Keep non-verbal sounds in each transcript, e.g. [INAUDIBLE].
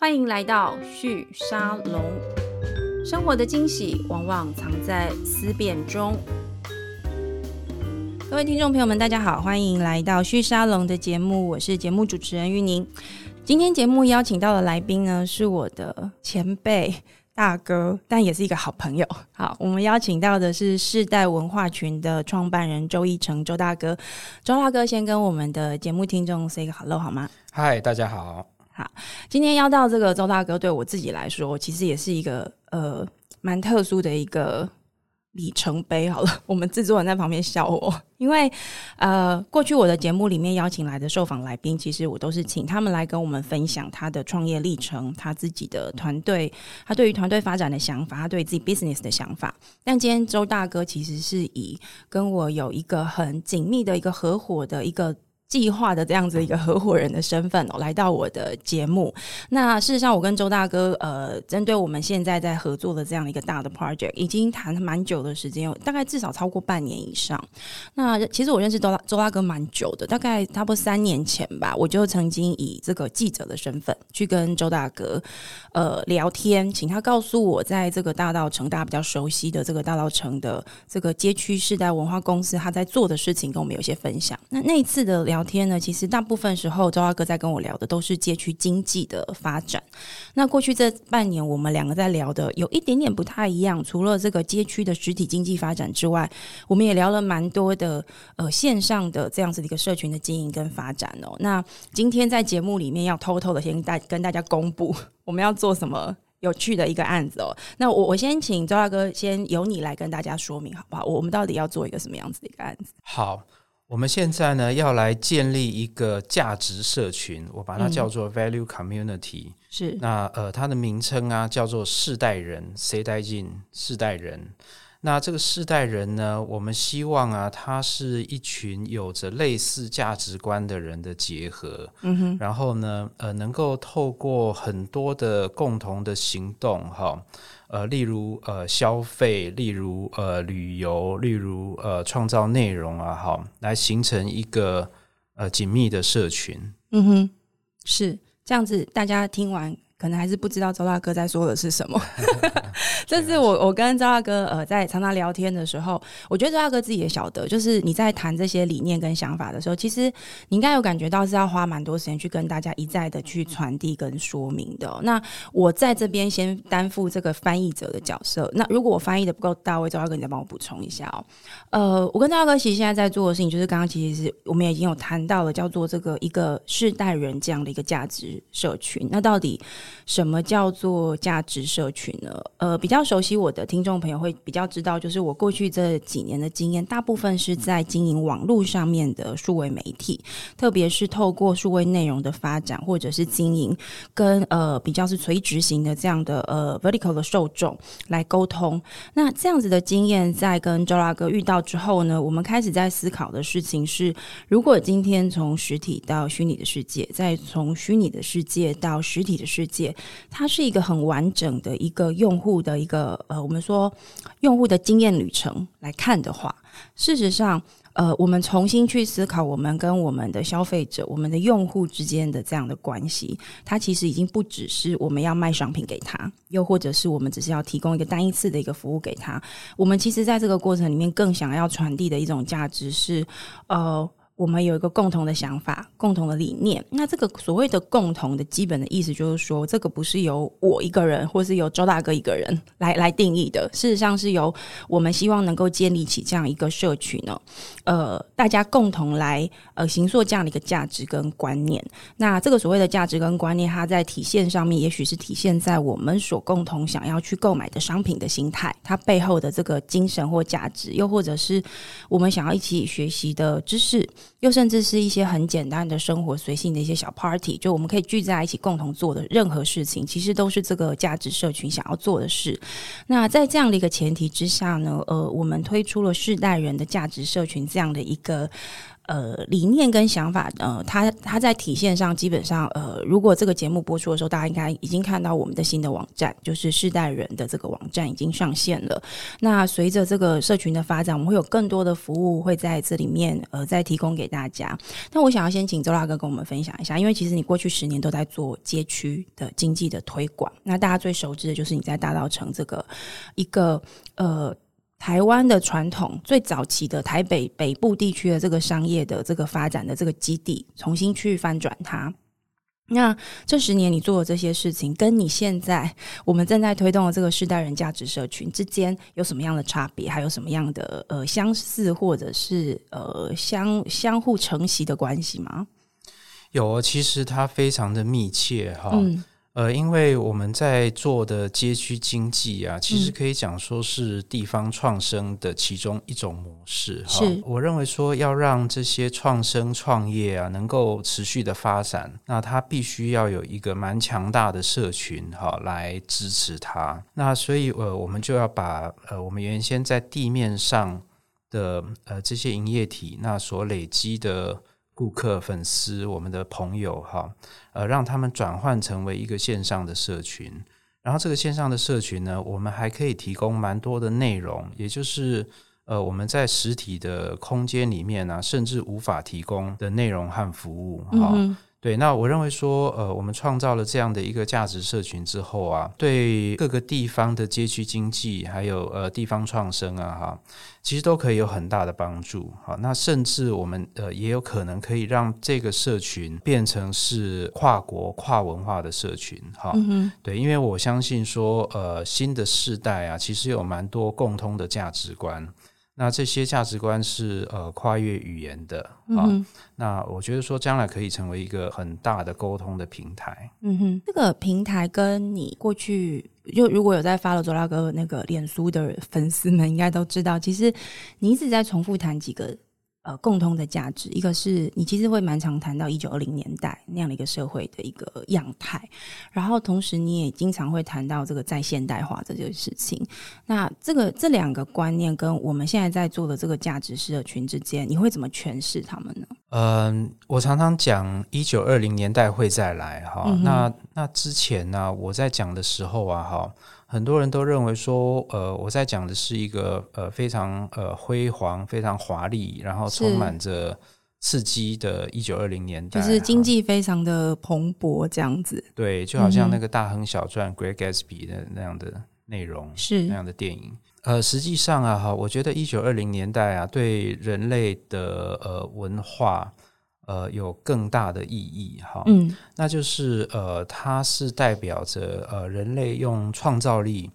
欢迎来到旭沙龙。生活的惊喜往往藏在思辨中。各位听众朋友们，大家好，欢迎来到旭沙龙的节目，我是节目主持人玉宁。今天节目邀请到的来宾呢，是我的前辈大哥，但也是一个好朋友。[LAUGHS] 好，我们邀请到的是世代文化群的创办人周一成，周大哥。周大哥先跟我们的节目听众 say 个 hello 好吗？嗨，大家好。好，今天邀到这个周大哥，对我自己来说，其实也是一个呃蛮特殊的一个里程碑。好了，我们制作人在旁边笑我，因为呃，过去我的节目里面邀请来的受访来宾，其实我都是请他们来跟我们分享他的创业历程，他自己的团队，他对于团队发展的想法，他对自己 business 的想法。但今天周大哥其实是以跟我有一个很紧密的一个合伙的一个。计划的这样子一个合伙人的身份哦，来到我的节目。那事实上，我跟周大哥呃，针对我们现在在合作的这样一个大的 project，已经谈了蛮久的时间，大概至少超过半年以上。那其实我认识周大周大哥蛮久的，大概差不多三年前吧，我就曾经以这个记者的身份去跟周大哥呃聊天，请他告诉我，在这个大道城大家比较熟悉的这个大道城的这个街区世代文化公司，他在做的事情，跟我们有些分享。那那一次的聊。聊天呢，其实大部分时候，周大哥在跟我聊的都是街区经济的发展。那过去这半年，我们两个在聊的有一点点不太一样。除了这个街区的实体经济发展之外，我们也聊了蛮多的呃线上的这样子的一个社群的经营跟发展哦。那今天在节目里面要偷偷的先大跟大家公布我们要做什么有趣的一个案子哦。那我我先请周大哥先由你来跟大家说明好不好？我们到底要做一个什么样子的一个案子？好。我们现在呢，要来建立一个价值社群，我把它叫做 value community。是那呃，它的名称啊，叫做世代人，谁代进世代人。那这个世代人呢，我们希望啊，他是一群有着类似价值观的人的结合。嗯哼。然后呢，呃，能够透过很多的共同的行动，哈。呃，例如呃消费，例如呃旅游，例如呃创造内容啊，好，来形成一个呃紧密的社群。嗯哼，是这样子，大家听完。可能还是不知道周大哥在说的是什么。[LAUGHS] 这是我我跟周大哥呃在常常聊天的时候，我觉得周大哥自己也晓得，就是你在谈这些理念跟想法的时候，其实你应该有感觉到是要花蛮多时间去跟大家一再的去传递跟说明的。那我在这边先担负这个翻译者的角色。那如果我翻译的不够到位，周大哥你再帮我补充一下哦。呃，我跟周大哥其实现在在做的事情，就是刚刚其实是我们已经有谈到了，叫做这个一个世代人这样的一个价值社群。那到底？什么叫做价值社群呢？呃，比较熟悉我的听众朋友会比较知道，就是我过去这几年的经验，大部分是在经营网络上面的数位媒体，特别是透过数位内容的发展，或者是经营跟呃比较是垂直型的这样的呃 vertical 的受众来沟通。那这样子的经验，在跟周大哥遇到之后呢，我们开始在思考的事情是：如果今天从实体到虚拟的世界，再从虚拟的世界到实体的世界。它是一个很完整的一个用户的一个呃，我们说用户的经验旅程来看的话，事实上，呃，我们重新去思考我们跟我们的消费者、我们的用户之间的这样的关系，它其实已经不只是我们要卖商品给他，又或者是我们只是要提供一个单一次的一个服务给他。我们其实在这个过程里面，更想要传递的一种价值是，呃。我们有一个共同的想法，共同的理念。那这个所谓的共同的基本的意思，就是说，这个不是由我一个人，或是由周大哥一个人来来定义的。事实上，是由我们希望能够建立起这样一个社群呢，呃，大家共同来呃行塑这样的一个价值跟观念。那这个所谓的价值跟观念，它在体现上面，也许是体现在我们所共同想要去购买的商品的心态，它背后的这个精神或价值，又或者是我们想要一起学习的知识。又甚至是一些很简单的生活随性的一些小 party，就我们可以聚在一起共同做的任何事情，其实都是这个价值社群想要做的事。那在这样的一个前提之下呢，呃，我们推出了世代人的价值社群这样的一个。呃理念跟想法，呃，它它在体现上基本上，呃，如果这个节目播出的时候，大家应该已经看到我们的新的网站，就是世代人的这个网站已经上线了。那随着这个社群的发展，我们会有更多的服务会在这里面，呃，再提供给大家。那我想要先请周大哥跟我们分享一下，因为其实你过去十年都在做街区的经济的推广，那大家最熟知的就是你在大道城这个一个呃。台湾的传统最早期的台北北部地区的这个商业的这个发展的这个基地，重新去翻转它。那这十年你做的这些事情，跟你现在我们正在推动的这个世代人价值社群之间有什么样的差别？还有什么样的呃相似或者是呃相相互承袭的关系吗？有，其实它非常的密切哈。呃，因为我们在做的街区经济啊，其实可以讲说是地方创生的其中一种模式。哈，我认为说要让这些创生创业啊能够持续的发展，那它必须要有一个蛮强大的社群哈来支持它。那所以呃，我们就要把呃我们原先在地面上的呃这些营业体那所累积的。顾客、粉丝、我们的朋友，哈，呃，让他们转换成为一个线上的社群。然后这个线上的社群呢，我们还可以提供蛮多的内容，也就是呃，我们在实体的空间里面呢，甚至无法提供的内容和服务，哈。对，那我认为说，呃，我们创造了这样的一个价值社群之后啊，对各个地方的街区经济，还有呃地方创生啊，哈，其实都可以有很大的帮助。好，那甚至我们呃也有可能可以让这个社群变成是跨国跨文化的社群。哈，对，因为我相信说，呃，新的世代啊，其实有蛮多共通的价值观。那这些价值观是呃跨越语言的啊，那我觉得说将来可以成为一个很大的沟通的平台。嗯哼，这个平台跟你过去就如果有在发了周大哥那个脸书的粉丝们应该都知道，其实你一直在重复谈几个。呃，共通的价值，一个是你其实会蛮常谈到一九二零年代那样的一个社会的一个样态，然后同时你也经常会谈到这个在现代化这件事情。那这个这两个观念跟我们现在在做的这个价值社群之间，你会怎么诠释他们呢？嗯，我常常讲一九二零年代会再来哈。那那之前呢，我在讲的时候啊，哈。很多人都认为说，呃，我在讲的是一个呃非常呃辉煌、非常华丽，然后充满着刺激的一九二零年代，就是经济非常的蓬勃这样子。对，就好像那个大亨小传《Great Gatsby》的那样的内容，是那样的电影。呃，实际上啊，哈，我觉得一九二零年代啊，对人类的呃文化。呃，有更大的意义哈，嗯，那就是呃，它是代表着呃，人类用创造力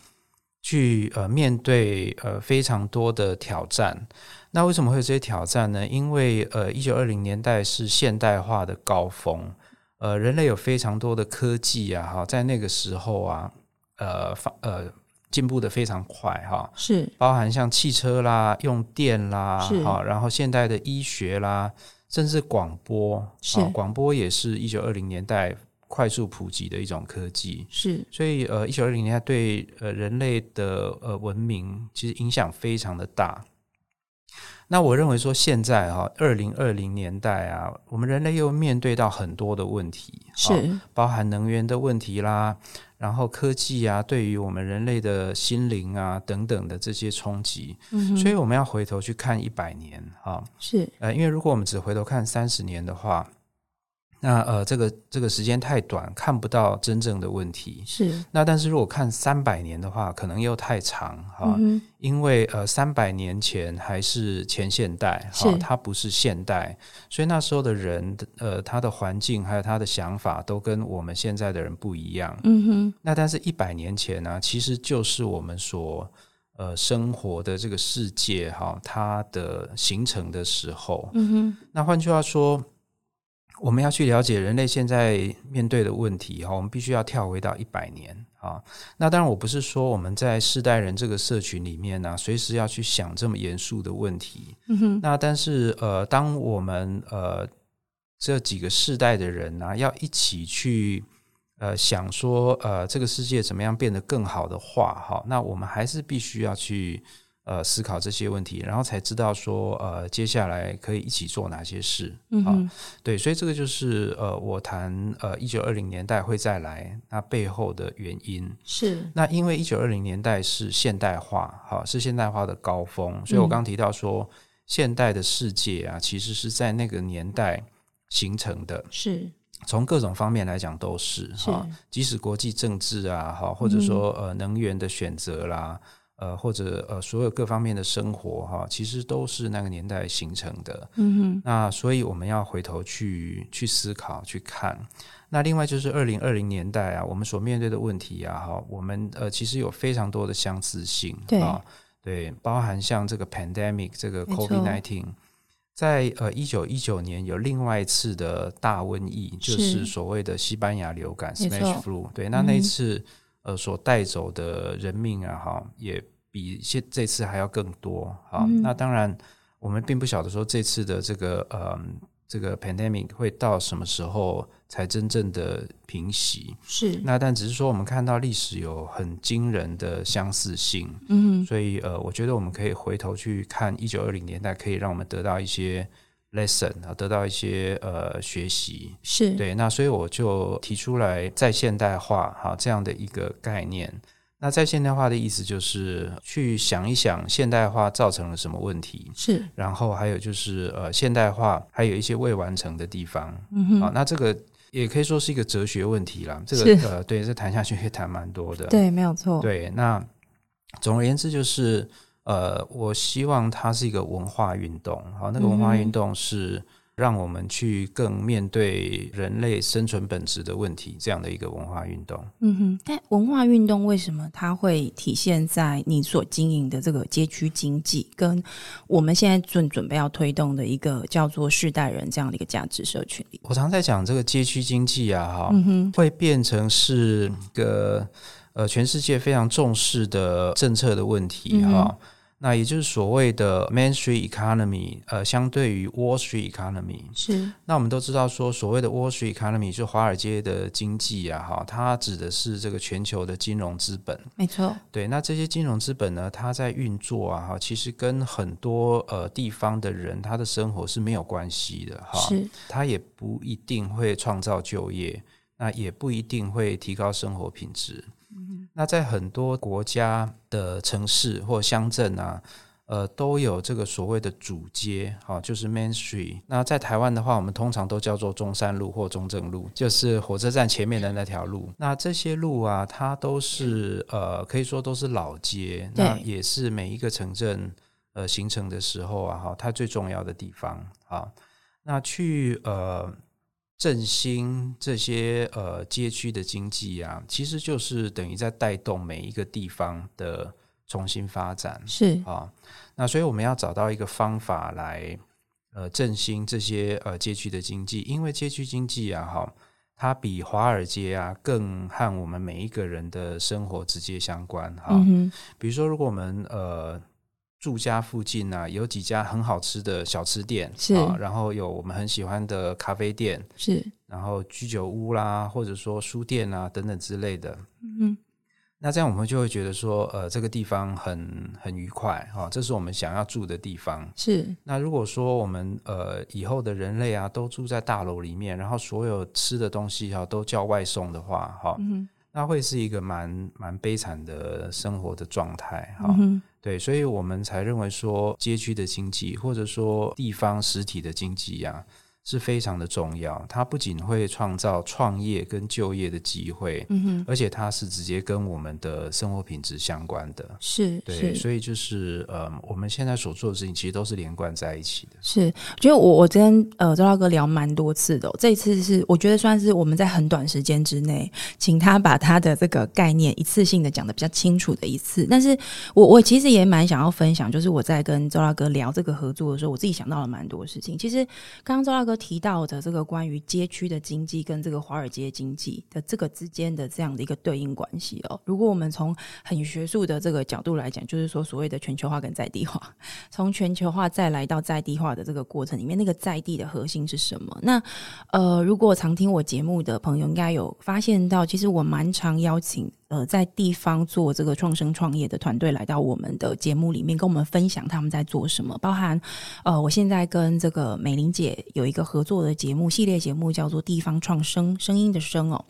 去呃面对呃非常多的挑战。那为什么会有这些挑战呢？因为呃，一九二零年代是现代化的高峰，呃，人类有非常多的科技啊，哈，在那个时候啊，呃，发呃进步的非常快哈，是包含像汽车啦、用电啦，哈，然后现代的医学啦。甚至广播，是。广播也是一九二零年代快速普及的一种科技，是。所以呃，一九二零年代对呃人类的呃文明其实影响非常的大。那我认为说现在哈，二零二零年代啊，我们人类又面对到很多的问题，是包含能源的问题啦。然后科技啊，对于我们人类的心灵啊等等的这些冲击，所以我们要回头去看一百年啊，是呃，因为如果我们只回头看三十年的话。那呃，这个这个时间太短，看不到真正的问题。是。那但是如果看三百年的话，可能又太长哈，因为呃，三百年前还是前现代，哈，它不是现代，所以那时候的人，呃，他的环境还有他的想法都跟我们现在的人不一样。嗯哼。那但是一百年前呢，其实就是我们所呃生活的这个世界哈，它的形成的时候。嗯哼。那换句话说。我们要去了解人类现在面对的问题哈，我们必须要跳回到一百年啊。那当然，我不是说我们在世代人这个社群里面呢，随时要去想这么严肃的问题。嗯哼。那但是呃，当我们呃这几个世代的人呢，要一起去呃想说呃这个世界怎么样变得更好的话哈，那我们还是必须要去呃思考这些问题，然后才知道说呃接下来可以一起做哪些事。嗯哼，对，所以这个就是呃我谈呃一九二零年代会再来那背后的原因。是那因为一九二零年代是现代化，哈，是现代化的高峰，所以我刚提到说，现代的世界啊，其实是在那个年代形成的。是从各种方面来讲都是是哈，即使国际政治啊，哈，或者说呃能源的选择啦，呃或者呃所有各方面的生活哈，其实都是那个年代形成的。嗯哼，那所以我们要回头去去思考去看。那另外就是二零二零年代啊，我们所面对的问题啊，哈，我们呃其实有非常多的相似性，对啊，对，包含像这个 pandemic 这个 COVID nineteen，在呃一九一九年有另外一次的大瘟疫，就是。是所谓的西班牙流感 （Spanish flu）。对，那嗯那一次呃所带走的人命啊，哈，也比现这次还要更多。好，嗯那当然我们并不晓得说这次的这个呃这个 pandemic 会到什么时候才真正的平息。是那但只是说我们看到历史有很惊人的相似性，嗯，所以呃，我觉得我们可以回头去看一九二零年代，可以让我们得到一些 lesson 啊，得到一些呃学习。是对，那所以我就提出来在现代化哈这样的一个概念。那在现代化的意思就是去想一想现代化造成了什么问题，是然后还有就是呃现代化还有一些未完成的地方。嗯哼，，好那这个也可以说是一个哲学问题啦。这个呃，对，这谈下去可以谈蛮多的。对，没有错，对，那总而言之就是，呃，我希望它是一个文化运动，好，那个文化运动是让我们去更面对人类生存本质的问题，这样的一个文化运动。嗯哼，但文化运动为什么它会体现在你所经营的这个街区经济，跟我们现在正准备要推动的一个叫做世代人这样的一个价值社群里？我常在讲这个街区经济啊，哈、嗯哼，会变成是一个呃全世界非常重视的政策的问题哈、那也就是所谓的 Main Street Economy，呃，相对于 Wall Street Economy，是。那我们都知道说，所谓的 Wall Street Economy 就华尔街的经济啊，哈，它指的是这个全球的金融资本。没错，对，那这些金融资本呢，它在运作啊，哈，其实跟很多呃地方的人他的生活是没有关系的，哈，是。它也不一定会创造就业，那也不一定会提高生活品质。那在很多国家的城市或乡镇啊，呃，都有这个所谓的主街，好、就是 Main Street。那在台湾的话，我们通常都叫做中山路或中正路，就是火车站前面的那条路。那这些路啊，它都是呃，可以说都是老街，那也是每一个城镇呃形成的时候啊，哈，它最重要的地方啊。那去呃振兴这些呃街区的经济啊，其实就是等于在带动每一个地方的重新发展是啊。那所以我们要找到一个方法来呃振兴这些呃街区的经济，因为街区经济啊，哈。它比华尔街啊更和我们每一个人的生活直接相关哈。嗯，比如说，如果我们呃住家附近呢、有几家很好吃的小吃店，是。啊，然后有我们很喜欢的咖啡店，是。然后居酒屋啦，或者说书店啊等等之类的。嗯。哼，那这样我们就会觉得说，呃，这个地方很很愉快哈、这是我们想要住的地方。是。那如果说我们呃以后的人类啊都住在大楼里面，然后所有吃的东西哈、都叫外送的话，哈、那会是一个蛮蛮悲惨的生活的状态哈。嗯，对，所以我们才认为说，街区的经济或者说地方实体的经济呀、是非常的重要。它不仅会创造创业跟就业的机会，嗯哼，而且它是直接跟我们的生活品质相关的。是对，所以就是呃，我们现在所做的事情其实都是连贯在一起的。是，我觉得我我跟呃周大哥聊蛮多次的哦、这一次是我觉得算是我们在很短时间之内，请他把他的这个概念一次性的讲的比较清楚的一次。但是我我其实也蛮想要分享，就是我在跟周大哥聊这个合作的时候，我自己想到了蛮多事情。其实刚刚周大哥提到的这个关于街区的经济跟这个华尔街经济的这个之间的这样的一个对应关系哦，如果我们从很学术的这个角度来讲，就是说所谓的全球化跟在地化，[LAUGHS] 从全球化再来到在地化的这个过程里面，那个在地的核心是什么？那呃，如果常听我节目的朋友，应该有发现到，其实我蛮常邀请呃在地方做这个创生创业的团队来到我们的节目里面，跟我们分享他们在做什么，包含呃我现在跟这个美玲姐有一个合作的节目系列节目，叫做《地方创生》，声音的声哦。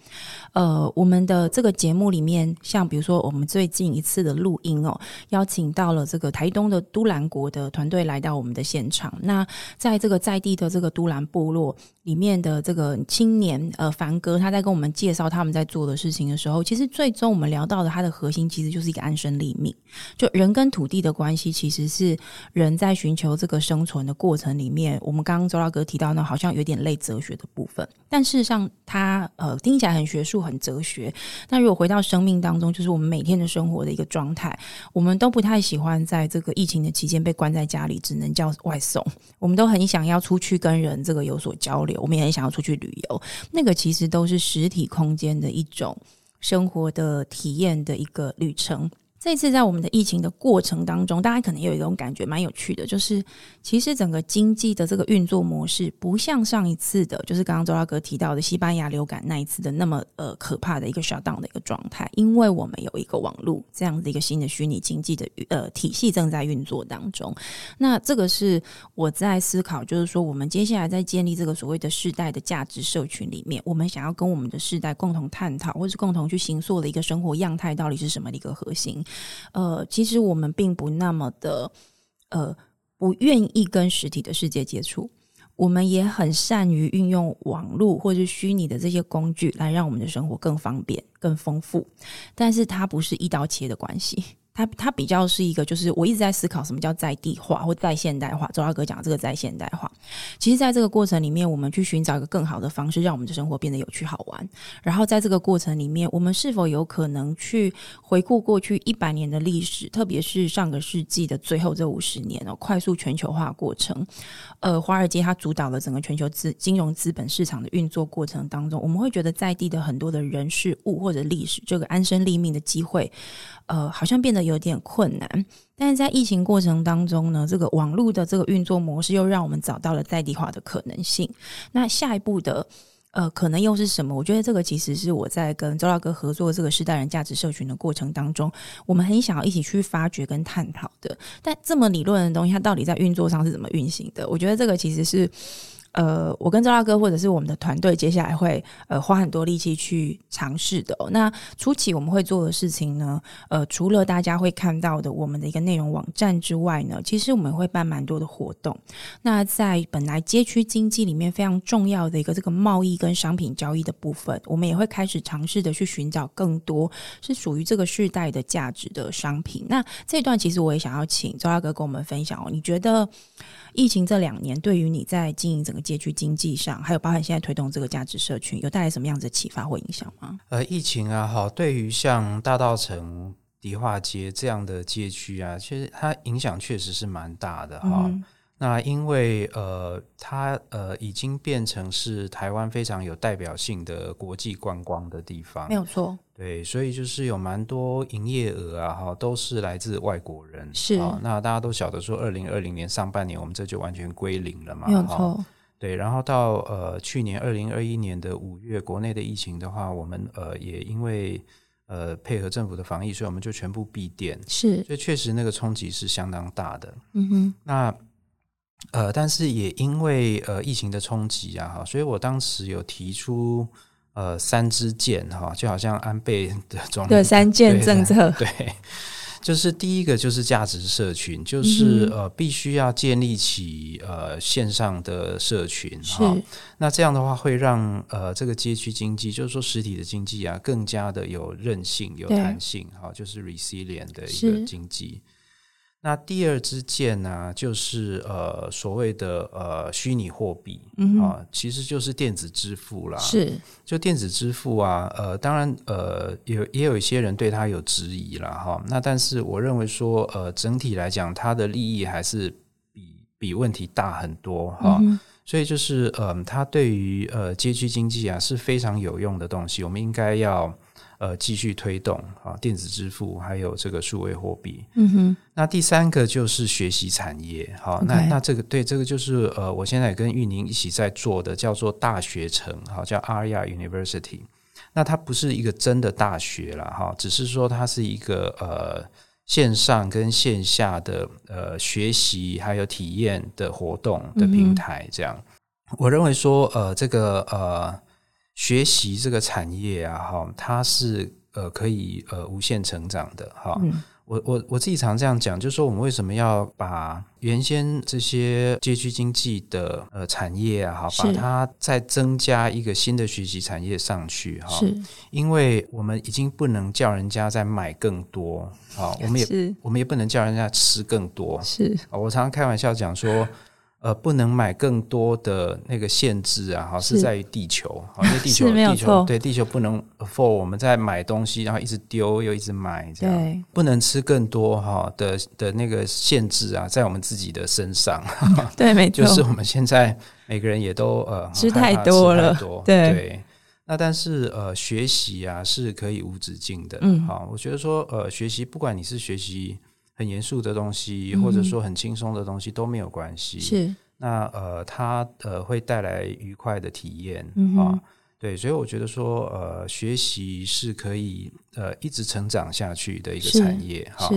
呃，我们的这个节目里面，像比如说我们最近一次的录音哦，邀请到了这个台东的都兰国的团队来到我们的现场。那在这个在地的这个都兰部落里面的这个青年呃凡哥，他在跟我们介绍他们在做的事情的时候，其实最终我们聊到的它的核心其实就是一个安身立命，就人跟土地的关系，其实是人在寻求这个生存的过程里面，我们刚刚周老哥提到呢，好像有点类哲学的部分，但事实上它呃听起来很学术。很哲学，那如果回到生命当中，就是我们每天的生活的一个状态，我们都不太喜欢在这个疫情的期间被关在家里，只能叫外送。我们都很想要出去跟人这个有所交流，我们也很想要出去旅游。那个其实都是实体空间的一种生活的体验的一个旅程。这次在我们的疫情的过程当中，大家可能有一种感觉蛮有趣的，就是其实整个经济的这个运作模式不像上一次的，就是刚刚周大哥提到的西班牙流感那一次的那么呃可怕的一个 shutdown 的一个状态，因为我们有一个网络这样的一个新的虚拟经济的呃体系正在运作当中。那这个是我在思考，就是说我们接下来在建立这个所谓的世代的价值社群里面，我们想要跟我们的世代共同探讨，或是共同去形塑的一个生活样态到底是什么的一个核心。呃，其实我们并不那么的呃不愿意跟实体的世界接触，我们也很善于运用网络或者虚拟的这些工具来让我们的生活更方便、更丰富，但是它不是一刀切的关系。它它比较是一个，就是我一直在思考什么叫在地化或在现代化。周大哥讲这个在现代化，其实在这个过程里面，我们去寻找一个更好的方式，让我们的生活变得有趣好玩。然后在这个过程里面，我们是否有可能去回顾过去一百年的历史，特别是上个世纪的最后这五十年哦，快速全球化过程，呃，华尔街它主导了整个全球资金融资本市场的运作过程当中，我们会觉得在地的很多的人事物或者历史，这个安身立命的机会。呃，好像变得有点困难，但是在疫情过程当中呢，这个网络的这个运作模式又让我们找到了在地化的可能性。那下一步的呃，可能又是什么？我觉得这个其实是我在跟周大哥合作这个世代人价值社群的过程当中，我们很想要一起去发掘跟探讨的。但这么理论的东西，它到底在运作上是怎么运行的？我觉得这个其实是。呃，我跟周大哥或者是我们的团队，接下来会呃花很多力气去尝试的。那初期我们会做的事情呢，呃，除了大家会看到的我们的一个内容网站之外呢，其实我们会办蛮多的活动。那在本来街区经济里面非常重要的一个这个贸易跟商品交易的部分，我们也会开始尝试的去寻找更多是属于这个世代的价值的商品。那这段其实我也想要请周大哥跟我们分享哦，你觉得？疫情这两年对于你在经营整个街区经济上，还有包含现在推动这个价值社群，有带来什么样子的启发或影响吗？呃，疫情啊，哈，对于像大道城、迪化街这样的街区啊，其实它影响确实是蛮大的哈。那因为呃，它呃已经变成是台湾非常有代表性的国际观光的地方，没有错。对，所以就是有蛮多营业额啊，哈，都是来自外国人。是，那大家都晓得说，二零二零年上半年我们这就完全归零了嘛，没有错。对，然后到呃去年二零二一年的五月，国内的疫情的话，我们呃也因为呃配合政府的防疫，所以我们就全部闭店。是，所以确实那个冲击是相当大的。嗯哼，那。呃，但是也因为呃疫情的冲击啊，哈，所以我当时有提出呃三支箭哈，就好像安倍的 [LAUGHS] 总对三箭政策，对，[LAUGHS] 就是第一个就是价值社群，就是呃必须要建立起呃线上的社群哈，那这样的话会让呃这个街区经济，就是说实体的经济啊，更加的有韧性、有弹性哈，就是 resilient 的一个经济。那第二支箭呢，就是呃所谓的呃虚拟货币啊，其实就是电子支付啦。是，就电子支付啊，呃，当然呃有也有一些人对它有质疑了哈。那但是我认为说，呃，整体来讲，它的利益还是比比问题大很多哈。所以就是呃，它对于呃街区经济啊是非常有用的东西，我们应该要。呃，继续推动啊，电子支付还有这个数位货币。嗯哼。那第三个就是学习产业，好，那那这个对这个就是呃，我现在跟玉宁一起在做的，叫做大学城，好，叫 Aria University。那它不是一个真的大学了哈，只是说它是一个呃线上跟线下的呃学习还有体验的活动的平台。这样，我认为说呃这个呃学习这个产业啊哈，它是呃可以呃无限成长的哈。我我我自己常这样讲，就是说我们为什么要把原先这些街区经济的呃产业啊，哈，把它再增加一个新的学习产业上去哈？是，因为我们已经不能叫人家再买更多啊，我们也我们也不能叫人家吃更多。是，我常常开玩笑讲说。呃，不能买更多的那个限制啊，哈，是在于地球，因为地球，地球对地球不能 for 我们在买东西，然后一直丢又一直买，这样不能吃更多哈的的那个限制啊，在我们自己的身上，[LAUGHS] 对，没 [LAUGHS] 错，就是我们现在每个人也都呃吃太多了，对，那但是呃，学习啊是可以无止境的，嗯，好，我觉得说呃，学习不管你是学习。很严肃的东西，或者说很轻松的东西都没有关系。是那呃，它呃会带来愉快的体验啊。对，所以我觉得说呃，学习是可以呃一直成长下去的一个产业哈。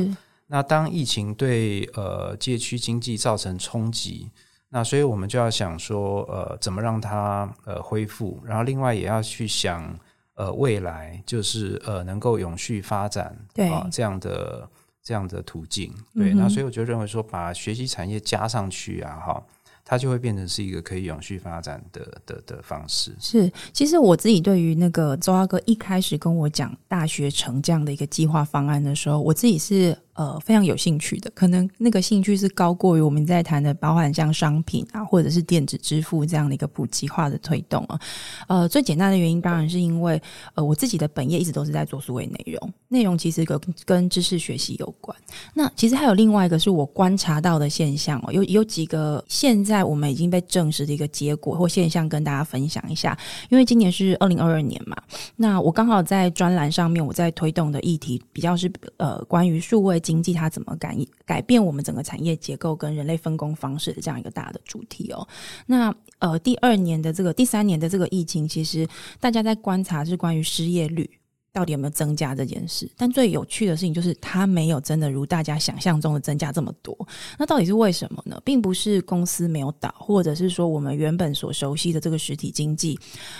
那当疫情对呃街区经济造成冲击，那所以我们就要想说呃怎么让它呃恢复，然后另外也要去想呃未来就是呃能够永续发展对啊这样的。这样的途径，对，那所以我就认为说，把学习产业加上去啊，哈。它就会变成是一个可以永续发展的的的方式。是，其实我自己对于那个周阿哥一开始跟我讲大学城这样的一个计划方案的时候，我自己是呃非常有兴趣的。可能那个兴趣是高过于我们在谈的，包含像商品啊，或者是电子支付这样的一个普及化的推动啊。呃，最简单的原因当然是因为呃我自己的本业一直都是在做数位内容，内容其实跟跟知识学习有关。那其实还有另外一个是我观察到的现象哦，有有几个现在。我们已经被证实的一个结果或现象，跟大家分享一下。因为今年是二零二二年嘛，那我刚好在专栏上面，我在推动的议题比较是呃关于数位经济它怎么改改变我们整个产业结构跟人类分工方式的这样一个大的主题哦。那呃第二年的这个第三年的这个疫情，其实大家在观察是关于失业率。到底有没有增加这件事？但最有趣的事情就是，它没有真的如大家想象中的增加这么多。那到底是为什么呢？并不是公司没有倒，或者是说我们原本所熟悉的这个实体经济，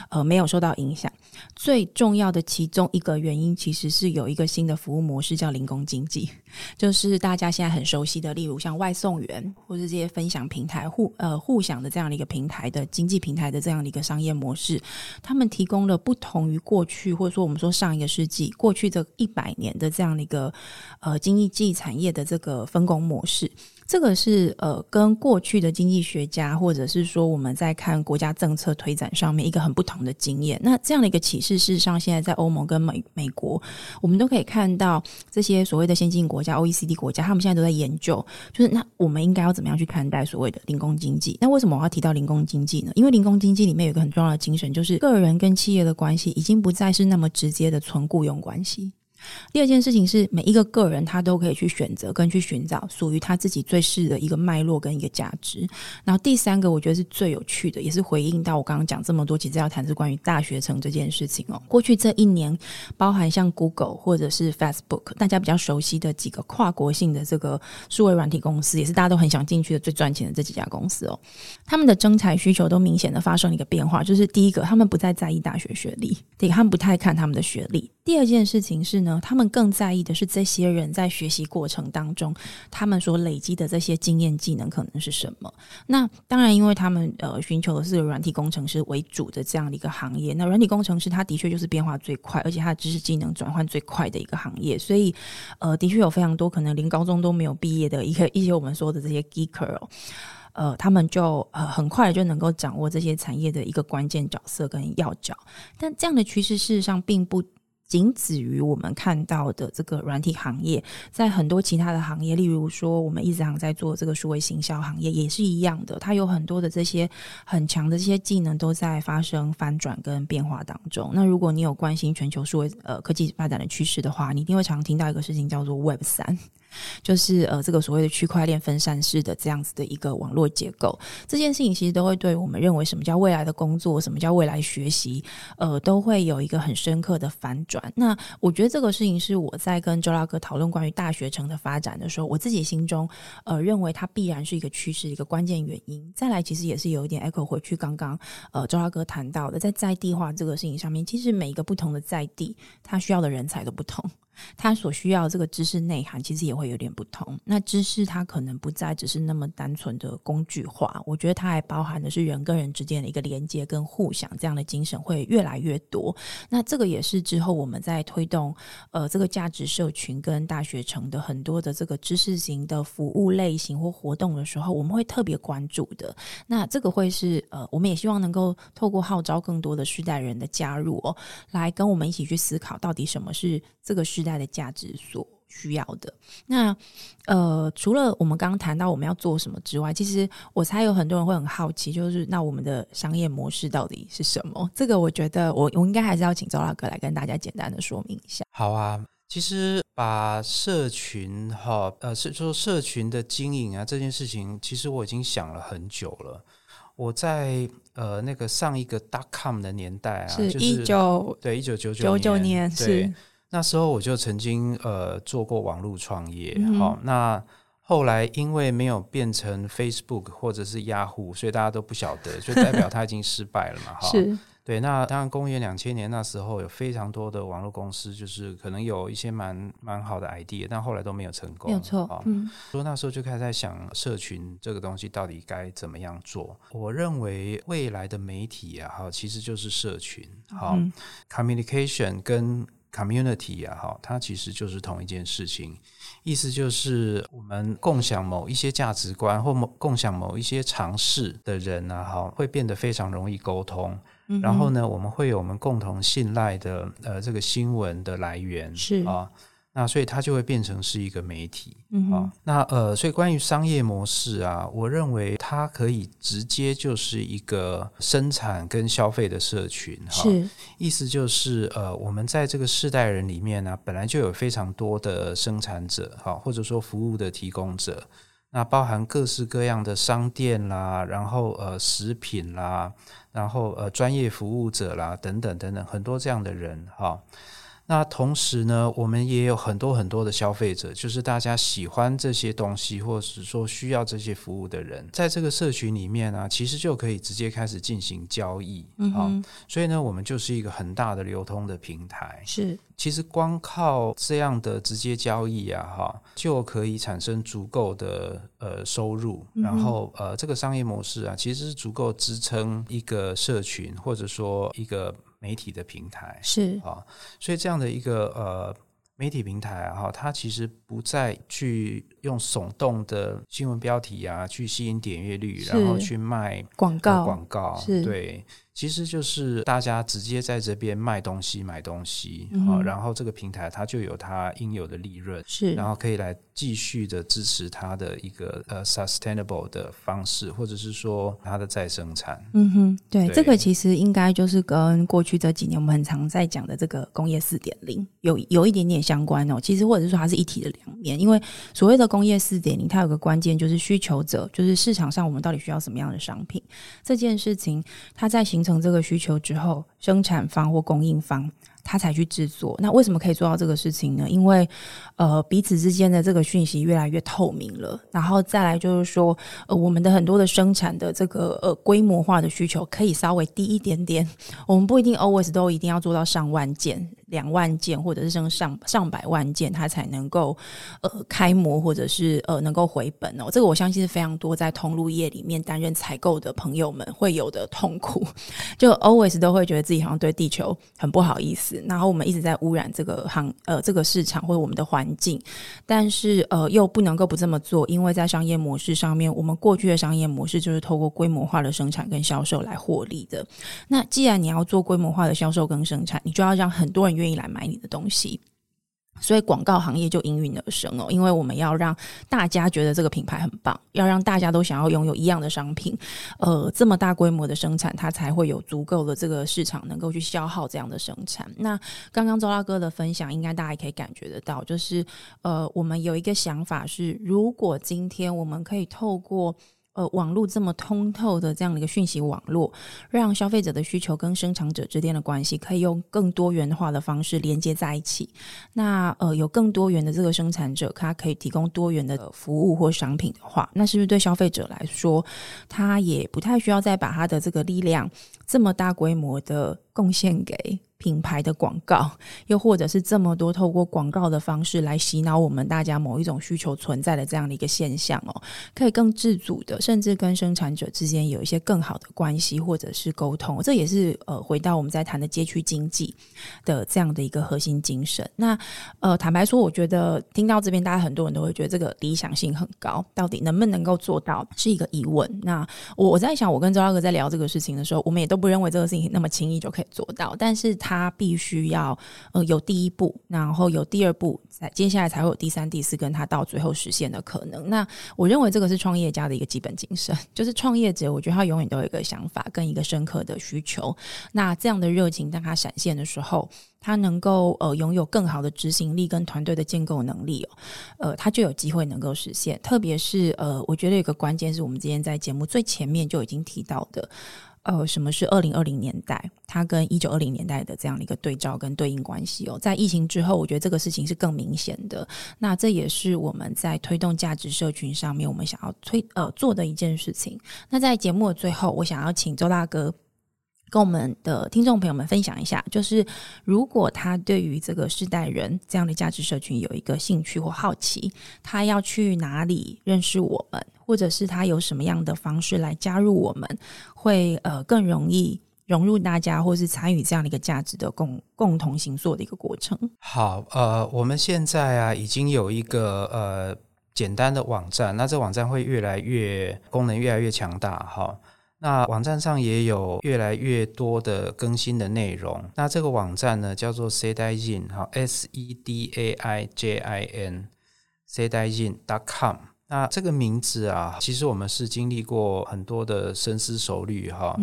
呃，没有受到影响。最重要的其中一个原因，其实是有一个新的服务模式，叫零工经济，就是大家现在很熟悉的，例如像外送员，或者这些分享平台互呃互享的这样的一个平台的经济平台的这样的一个商业模式，他们提供了不同于过去，或者说我们说上一个。世纪过去这一百年的这样的一个呃经济产业的这个分工模式。这个是呃，跟过去的经济学家，或者是说我们在看国家政策推展上面一个很不同的经验。那这样的一个启示，事实上现在在欧盟跟美美国，我们都可以看到这些所谓的先进国家 OECD 国家，他们现在都在研究，就是那我们应该要怎么样去看待所谓的零工经济？那为什么我要提到零工经济呢？因为零工经济里面有一个很重要的精神，就是个人跟企业的关系已经不再是那么直接的纯雇佣关系。第二件事情是，每一个个人他都可以去选择跟去寻找属于他自己最适的一个脉络跟一个价值。然后第三个，我觉得是最有趣的，也是回应到我刚刚讲这么多，其实要谈是关于大学城这件事情哦。过去这一年，包含像 Google 或者是 Facebook，大家比较熟悉的几个跨国性的这个数位软体公司，也是大家都很想进去的最赚钱的这几家公司哦。他们的征才需求都明显的发生了一个变化，就是第一个，他们不再在意大学学历；第一个，他们不太看他们的学历。第二件事情是呢，他们更在意的是这些人在学习过程当中，他们所累积的这些经验技能可能是什么？那当然，因为他们呃寻求的是软体工程师为主的这样的一个行业，那软体工程师他的确就是变化最快，而且他的知识技能转换最快的一个行业，所以呃，的确有非常多可能连高中都没有毕业的一个一些我们说的这些 geeker 哦。呃，他们就呃很快就能够掌握这些产业的一个关键角色跟要角，但这样的趋势事实上并不。仅止于我们看到的这个软体行业，在很多其他的行业，例如说我们一直行在做这个数位行销行业，也是一样的。它有很多的这些很强的这些技能都在发生翻转跟变化当中。那如果你有关心全球数位呃科技发展的趋势的话，你一定会常听到一个事情叫做 Web 三。就是呃这个所谓的区块链分散式的这样子的一个网络结构。这件事情其实都会对我们认为什么叫未来的工作，什么叫未来学习，呃，都会有一个很深刻的反转。那我觉得这个事情是我在跟周大哥讨论关于大学城的发展的时候，我自己心中呃认为它必然是一个趋势，一个关键原因。再来，其实也是有一点 echo 回去刚刚呃周大哥谈到的，在在地化这个事情上面，其实每一个不同的在地，它需要的人才都不同。他所需要这个知识内涵，其实也会有点不同。那知识它可能不再只是那么单纯的工具化，我觉得它还包含的是人跟人之间的一个连接跟互享，这样的精神会越来越多。那这个也是之后我们在推动呃这个价值社群跟大学城的很多的这个知识型的服务类型或活动的时候，我们会特别关注的。那这个会是呃，我们也希望能够透过号召更多的世代人的加入哦，来跟我们一起去思考到底什么是这个时代的价值所需要的。那呃，除了我们刚刚谈到我们要做什么之外，其实我猜有很多人会很好奇，就是那我们的商业模式到底是什么？这个我觉得我我应该还是要请周老哥来跟大家简单的说明一下。好啊，其实把社群哈呃是说社群的经营啊这件事情，其实我已经想了很久了。我在呃那个上一个 dot com 的年代啊，是一九对一九九九九年是。那时候我就曾经呃做过网络创业，好，那后来因为没有变成 Facebook 或者是 Yahoo，所以大家都不晓得，就代表它已经失败了嘛，[LAUGHS] 哈。是。对，那当然，公元两千年那时候有非常多的网络公司，就是可能有一些蛮蛮好的 idea，但后来都没有成功。没有错，嗯，所以那时候就开始在想，社群这个东西到底该怎么样做？我认为未来的媒体啊，哈，其实就是社群，好，communication 跟 community 啊，哈，它其实就是同一件事情，意思就是我们共享某一些价值观或某共享某一些尝试的人啊，哈，会变得非常容易沟通。然后呢，我们会有我们共同信赖的呃这个新闻的来源是。啊，那所以它就会变成是一个媒体啊。那呃，所以关于商业模式啊，我认为它可以直接就是一个生产跟消费的社群哈。意思就是呃，我们在这个世代人里面呢，本来就有非常多的生产者哈，或者说服务的提供者，那包含各式各样的商店啦，然后呃食品啦。然后呃，专业服务者啦，等等等等，很多这样的人哈。那同时呢，我们也有很多很多的消费者，就是大家喜欢这些东西，或者是说需要这些服务的人，在这个社群里面呢，其实就可以直接开始进行交易啊。所以呢，我们就是一个很大的流通的平台。是，其实光靠这样的直接交易啊，哈，就可以产生足够的呃收入。然后呃，这个商业模式啊，其实是足够支撑一个社群，或者说一个。媒体的平台是。啊，所以这样的一个呃媒体平台哈，它其实不再去用耸动的新闻标题啊，去吸引点阅率，然后去卖广告广告，对。其实就是大家直接在这边卖东西、买东西啊，然后这个平台它就有它应有的利润，是，然后可以来继续的支持它的一个呃 sustainable 的方式，或者是说它的再生产。嗯哼，对，这个其实应该就是跟过去这几年我们很常在讲的这个工业四点零有有一点点相关哦。其实或者是说它是一体的两面，因为所谓的工业四点零，它有个关键就是需求者，就是市场上我们到底需要什么样的商品，这件事情它在形成这个需求之后，生产方或供应方他才去制作。那为什么可以做到这个事情呢？因为呃，彼此之间的这个讯息越来越透明了。然后再来就是说，呃，我们的很多的生产的这个呃规模化的需求可以稍微低一点点。[LAUGHS] 我们不一定 always 都一定要做到上万件。两万件，或者是升上上百万件，它才能够呃开模，或者是呃能够回本哦。这个我相信是非常多在通路业里面担任采购的朋友们会有的痛苦，就 always 都会觉得自己好像对地球很不好意思，然后我们一直在污染这个行呃这个市场或者我们的环境，但是呃又不能够不这么做，因为在商业模式上面，我们过去的商业模式就是透过规模化的生产跟销售来获利的。那既然你要做规模化的销售跟生产，你就要让很多人。愿意来买你的东西，所以广告行业就应运而生哦，因为我们要让大家觉得这个品牌很棒，要让大家都想要拥有一样的商品，呃，这么大规模的生产，它才会有足够的这个市场能够去消耗这样的生产。那刚刚周大哥的分享，应该大家也可以感觉得到，就是呃，我们有一个想法是，如果今天我们可以透过呃，网络这么通透的这样的一个讯息网络，让消费者的需求跟生产者之间的关系可以用更多元化的方式连接在一起。那呃，有更多元的这个生产者，他可以提供多元的服务或商品的话，那是不是对消费者来说，他也不太需要再把他的这个力量这么大规模的贡献给？品牌的广告，[LAUGHS] 又或者是这么多透过广告的方式来洗脑我们大家某一种需求存在的这样的一个现象哦，可以更自主的，甚至跟生产者之间有一些更好的关系或者是沟通，这也是呃回到我们在谈的街区经济的这样的一个核心精神。那呃，坦白说，我觉得听到这边，大家很多人都会觉得这个理想性很高，到底能不能够做到是一个疑问。那我我在想，我跟周大哥在聊这个事情的时候，我们也都不认为这个事情那么轻易就可以做到，但是。他必须要呃有第一步，然后有第二步，在接下来才会有第三、第四，跟他到最后实现的可能。那我认为这个是创业家的一个基本精神，就是创业者，我觉得他永远都有一个想法跟一个深刻的需求。那这样的热情当他闪现的时候，他能够呃拥有更好的执行力跟团队的建构能力，呃，他就有机会能够实现。特别是呃，我觉得有个关键是我们今天在节目最前面就已经提到的。呃，什么是二零二零年代？它跟一九二零年代的这样的一个对照跟对应关系哦，在疫情之后，我觉得这个事情是更明显的。那这也是我们在推动价值社群上面，我们想要推呃做的一件事情。那在节目的最后，我想要请周大哥。跟我们的听众朋友们分享一下，就是如果他对于这个世代人这样的价值社群有一个兴趣或好奇，他要去哪里认识我们，或者是他有什么样的方式来加入我们，会呃更容易融入大家，或是参与这样的一个价值的共共同行作的一个过程。好，呃，我们现在啊已经有一个呃简单的网站，那这网站会越来越功能越来越强大，哈。那网站上也有越来越多的更新的内容。那这个网站呢，叫做 Sedaijin，哈，S E D A I J I N，Sedaijin.com。那这个名字啊，其实我们是经历过很多的深思熟虑，哈。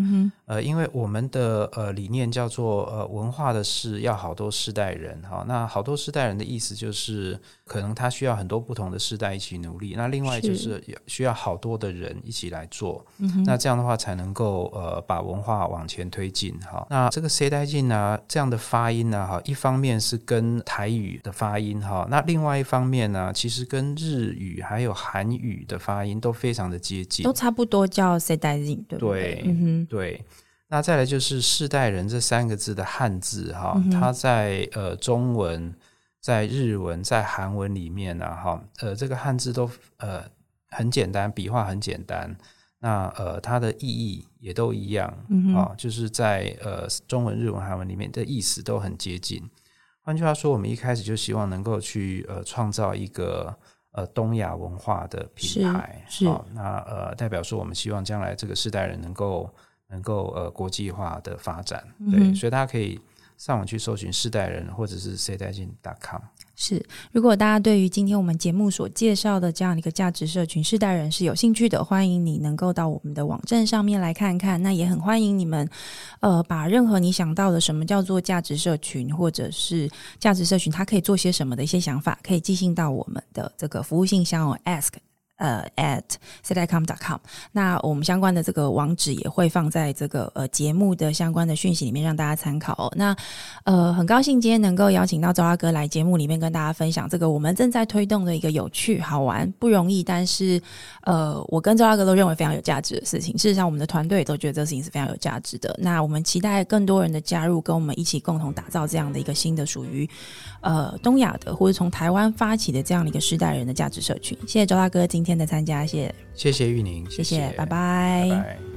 呃，因为我们的呃理念叫做呃文化的事要好多世代人，哈。那好多世代人的意思就是。可能他需要很多不同的世代一起努力，那另外就是需要好多的人一起来做，那这样的话才能够呃把文化往前推进哈。那这个谁带进呢？这样的发音呢？哈，一方面是跟台语的发音哈，那另外一方面呢，其实跟日语还有韩语的发音都非常的接近，都差不多叫谁带进，对对？嗯哼，对。那再来就是世代人这三个字的汉字哈，它在呃中文。在日文、在韩文里面呢，哈，呃，这个汉字都呃很简单，笔画很简单，那呃它的意义也都一样，啊，就是在呃中文、日文、韩文里面的意思都很接近。换句话说，我们一开始就希望能够去呃创造一个呃东亚文化的品牌，是那呃代表说我们希望将来这个世代人能够能够呃国际化的发展，对，所以大家可以。上网去搜寻世代人，或者是世代进 .com。是，如果大家对于今天我们节目所介绍的这样一个价值社群世代人是有兴趣的，欢迎你能够到我们的网站上面来看看。那也很欢迎你们，呃，把任何你想到的什么叫做价值社群，或者是价值社群它可以做些什么的一些想法，可以寄信到我们的这个服务信箱哦，ask。呃，at c i c o m com，那我们相关的这个网址也会放在这个呃节目的相关的讯息里面，让大家参考哦。那呃，很高兴今天能够邀请到周阿哥来节目里面跟大家分享这个我们正在推动的一个有趣、好玩、不容易，但是呃，我跟周阿哥都认为非常有价值的事情。事实上，我们的团队都觉得这事情是非常有价值的。那我们期待更多人的加入，跟我们一起共同打造这样的一个新的属于呃东亚的或者从台湾发起的这样的一个世代人的价值社群。谢谢周大哥今。今天的参加，谢谢。谢谢玉宁，谢谢，拜拜。